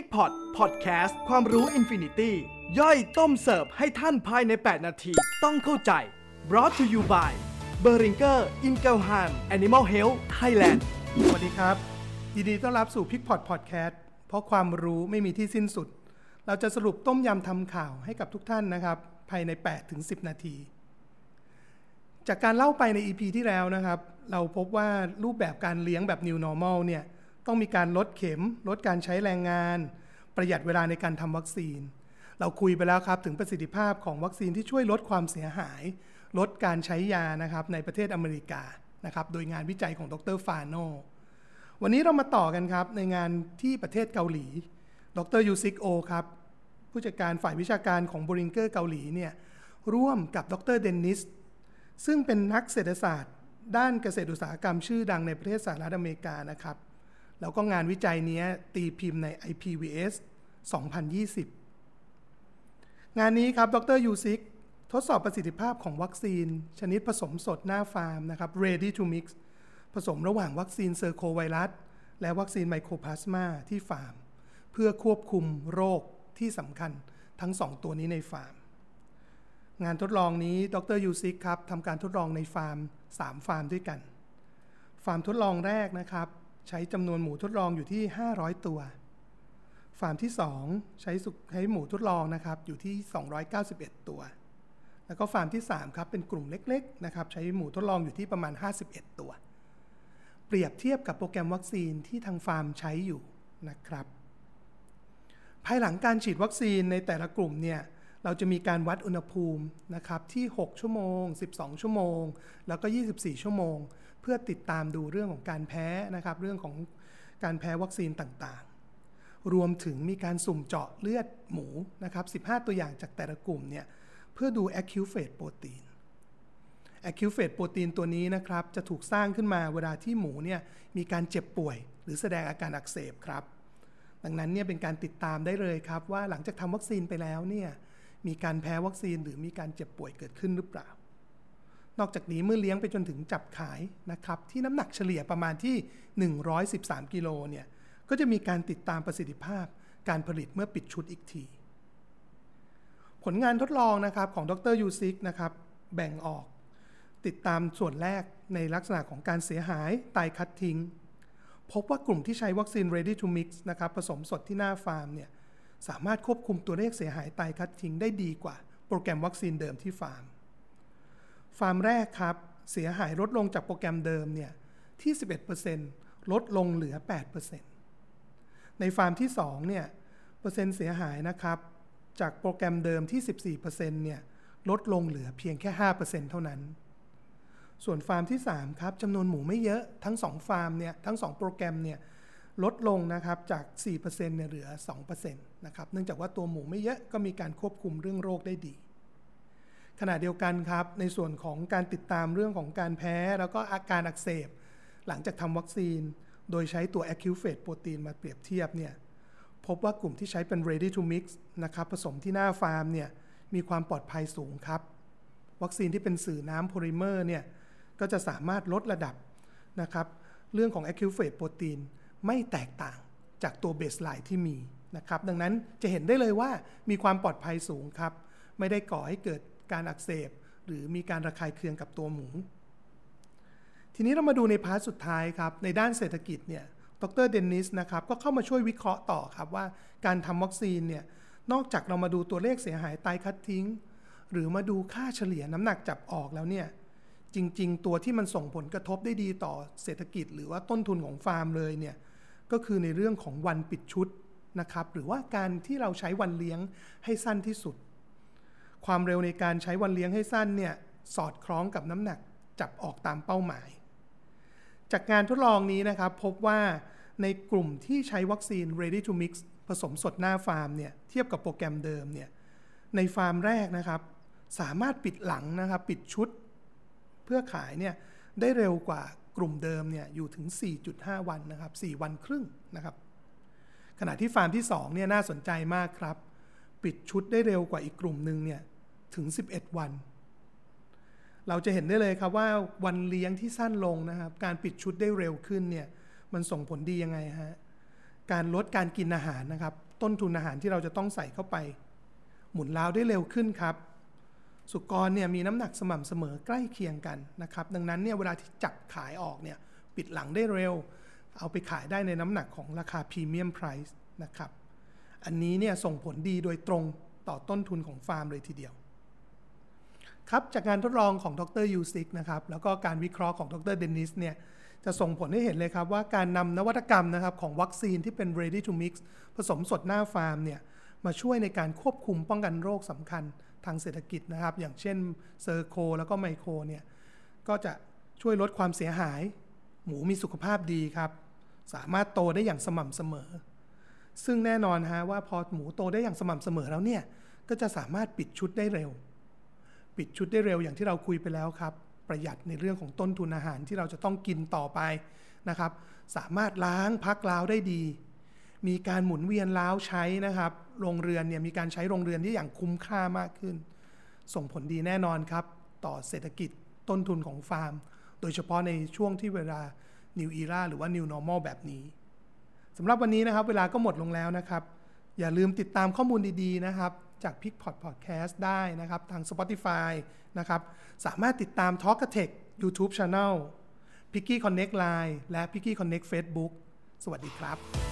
PigPod พอดแคสต์ความรู้ infinity ย่อยต้มเสิร์ฟให้ท่านภายใน 8 นาที ต้องเข้าใจ brought to you by b e r i n g e r i n g e l h a m Animal Health Thailand สวัสดีครับ ยินดีต้อนรับสู่ PigPod พอดแคสต์เพราะความรู้ไม่มีที่สิ้นสุด เราจะสรุปต้มยำทำข่าวให้กับทุกท่านนะครับ ภายใน 8-10 นาที จากการเล่าไปใน EP ที่แล้วนะครับ เราพบว่ารูปแบบการเลี้ยงแบบ New Normal เนี่ย ต้องมีการลดเข็ม ลดการใช้แรงงาน ประหยัดเวลาในการทำวัคซีน เราคุยไปแล้วครับถึงประสิทธิภาพของวัคซีนที่ช่วยลดความเสียหาย ลดการใช้ยานะครับในประเทศอเมริกานะครับโดยงานวิจัยของดรฟาโนวันนี้เรามาต่อกันครับในงานที่ประเทศเกาหลี ดรยูซิกโอครับผู้จัดการฝ่ายวิชาการของ Boehringer เกาหลีเนี่ยร่วมกับดรเดนนิสซึ่งเป็นนักเศรษฐศาสตร์ ด้านเกษตรอุตสาหกรรมชื่อดังในประเทศสหรัฐอเมริกานะครับ แล้วก็งานวิจัยนี้ตีพิมพ์ใน IPVS 2020 งานนี้ครับ ดรยูซิก ทดสอบประสิทธิภาพของวัคซีน ชนิดผสมสดหน้าฟาร์มนะครับ ready to mix ผสมระหว่างวัคซีนเซอร์โคไวรัส และวัคซีนไมโคพลาสมาที่ฟาร์ม เพื่อควบคุมโรคที่สำคัญทั้ง 2 ตัวนี้ในฟาร์ม งานทดลองนี้ดรยูซิกครับทำการทดลองในฟาร์ม 3 ฟาร์มด้วยกัน ฟาร์มทดลองแรกนะครับ ใช้จำนวนหมูทดลองอยู่ที่ 500 ตัว ฟาร์มที่ 2 ใช้สุใช้หมูทดลองนะครับอยู่ที่ 291 ตัว แล้วก็ฟาร์มที่3ครับเป็นกลุ่มเล็กๆนะครับใช้หมูทดลองอยู่ที่ประมาณ 51 ตัว เปรียบเทียบกับโปรแกรมวัคซีนที่ทางฟาร์มใช้อยู่นะครับ ภายหลังการฉีดวัคซีนในแต่ละกลุ่มเนี่ย เราจะมีการวัดอุณหภูมินะครับที่ 6 ชั่วโมง 12 ชั่วโมง แล้วก็ 24 ชั่วโมง เพื่อติดตามดูเรื่องของการแพ้นะครับ เรื่องของการแพ้วัคซีนต่างๆ รวมถึงมีการสุ่มเจาะเลือดหมูนะครับ 15 ตัวอย่างจากแต่ละกลุ่มเนี่ย เพื่อดู acute phase protein acute phase protein ตัวนี้นะครับ จะถูกสร้างขึ้นมาเวลาที่หมูเนี่ยมีการเจ็บป่วย หรือแสดงอาการอักเสบครับ ดังนั้นเนี่ยเป็นการติดตามได้เลยครับว่าหลังจากทำวัคซีนไปแล้วเนี่ย มีการแพ้วัคซีนหรือมีการเจ็บป่วยเกิดขึ้นหรือเปล่า นอกจากนี้เมื่อเลี้ยงไปจนถึงจับขายนะครับที่น้ำหนักเฉลี่ยประมาณที่ 113 กิโลเนี่ยก็จะมีการติดตามประสิทธิภาพการผลิตเมื่อปิดชุดอีกที ผลงานทดลองนะครับของดรยูซิกนะครับแบ่งออก ติดตามส่วนแรกในลักษณะของการเสียหายตายคัดทิ้ง พบว่ากลุ่มที่ใช้วัคซีน ready to mix นะครับผสมสดที่หน้าฟาร์มเนี่ย สามารถควบคุมตัวเลขเสียหายตายคัดทิ้งได้ดีกว่า โปรแกรมวัคซีนเดิมที่ฟาร์ม ฟาร์มแรกครับ เสียหายลดลงจากโปรแกรมเดิมเนี่ยที่ 11%ลดลงเหลือ 8%ในฟาร์มที่2เนี่ยเปอร์เซ็นต์เสียหายนะครับ จากโปรแกรมเดิมที่ 14%เนี่ยลดลงเหลือเพียงแค่ 5%เท่านั้น ส่วนฟาร์มที่ 3 ครับจำนวนหมูไม่เยอะทั้ง 2 ฟาร์มเนี่ยทั้ง 2 โปรแกรมเนี่ย ลดลงนะครับจาก 4%เนี่ยเหลือ 2%นะครับ เนื่องจากว่าตัวหมูไม่เยอะก็มีการควบคุมเรื่องโรคได้ดี ขณะเดียวกันครับ ในส่วนของการติดตามเรื่องของการแพ้ แล้วก็อาการอักเสบ หลังจากทำวัคซีน โดยใช้ตัว acute phase protein มาเปรียบเทียบเนี่ยพบว่ากลุ่มที่ใช้เป็น ready to mix นะครับผสมที่หน้าฟาร์มเนี่ยมีความปลอดภัยสูงครับ วัคซีนที่เป็นสื่อน้ำโพลิเมอร์เนี่ยก็จะสามารถลดระดับนะครับเรื่องของ acute phase protein ไม่แตกต่างจากตัว baseline ที่มีนะครับ ดังนั้นจะเห็นได้เลยว่ามีความปลอดภัยสูงครับ ไม่ได้ก่อให้เกิดการอักเสบ หรือมีการระคายเคืองกับตัวหมู ทีนี้เรามาดูใน part สุดท้ายครับ ในด้านเศรษฐกิจเนี่ย ดรเดนนิสนะครับ ก็เข้ามาช่วยวิเคราะห์ต่อครับว่าการทำวัคซีนเนี่ย นอกจากเรามาดูตัวเลขเสียหายตายคัดทิ้ง หรือมาดูค่าเฉลี่ยน้ำหนักจับออกแล้วเนี่ย จริง ๆ ตัวที่มันส่งผลกระทบได้ดีต่อเศรษฐกิจ หรือว่าต้นทุนของฟาร์มเลยเนี่ย ก็คือในเรื่องของวันปิดชุดนะครับ หรือว่าการที่เราใช้วันเลี้ยงให้สั้นที่สุด ความเร็วในการใช้วันเลี้ยงให้สั้นเนี่ยสอดคล้องกับน้ำหนักจับออกตามเป้าหมาย จากงานทดลองนี้นะครับพบว่าในกลุ่มที่ใช้วัคซีน ready to mix ผสมสดหน้าฟาร์มเนี่ยเทียบกับโปรแกรมเดิมเนี่ยในฟาร์มแรกนะครับ สามารถปิดหลังนะครับปิดชุด เพื่อขายเนี่ยได้เร็วกว่า กลุ่มเดิมเนี่ยอยู่ถึง 4.5 วันนะครับ4วันครึ่งนะครับ ขณะที่ฟาร์มที่2เนี่ยน่าสนใจมากครับ ปิดชุดได้เร็วกว่าอีกกลุ่มหนึ่งเนี่ยถึง 11 วัน เราจะเห็นได้เลยครับว่าวันเลี้ยงที่สั้นลงนะครับ การปิดชุดได้เร็วขึ้นเนี่ยมันส่งผลดียังไงฮะการลดการกินอาหารนะครับ ต้นทุนอาหารที่เราจะต้องใส่เข้าไป หมุนล้าวได้เร็วขึ้นครับ สุกรเนี่ยมีน้ำหนักสม่ำเสมอใกล้เคียงกันนะครับ ดังนั้นเนี่ยเวลาที่จับขายออกเนี่ยปิดหลังได้เร็ว เอาไปขายได้ในน้ำหนักของราคาพรีเมียมไพรซ์นะครับ อันนี้เนี่ยส่งผลดีโดยตรงต่อต้นทุนของฟาร์มเลยทีเดียว ครับจากการทดลองของดรยูซิกนะครับแล้วก็การวิเคราะห์ของดรเดนิสเนี่ยจะส่งผลให้เห็นเลยครับว่าการนำนวัตกรรมนะครับของวัคซีนที่เป็น ready to mix ผสมสดหน้าฟาร์มเนี่ย มาช่วยในการควบคุมป้องกันโรคสำคัญทางเศรษฐกิจนะครับ อย่างเช่น Circo แล้วก็ Myco เนี่ยก็จะช่วยลดความเสียหาย หมูมีสุขภาพดีครับ สามารถโตได้อย่างสม่ำเสมอ ซึ่งแน่นอนฮะว่าพอหมูโตได้อย่างสม่ำเสมอแล้วเนี่ยก็จะสามารถปิดชุดได้เร็ว ปิดชุดได้เร็วอย่างที่เราคุยไปแล้วครับ ประหยัดในเรื่องของต้นทุนอาหารที่เราจะต้องกินต่อไปนะครับ สามารถล้างพักล้าวได้ดี มีการหมุนเวียนล้าวใช้นะครับโรงเรือนเนี่ยมีการใช้โรงเรือนที่อย่างคุ้มค่ามากขึ้น ส่งผลดีแน่นอนครับ ต่อเศรษฐกิจต้นทุนของฟาร์ม โดยเฉพาะในช่วงที่เวลา New Era หรือว่า New Normal แบบนี้สำหรับวันนี้นะครับ เวลาก็หมดลงแล้วนะครับ อย่าลืมติดตามข้อมูลดีๆนะครับ จาก p i c p o d Podcast ได้นะครับ ทาง Spotify นะครับ สามารถติดตาม Talk Tech YouTube Channel p i c k y Connect Line และ p i c k y Connect Facebook สวัสดีครับ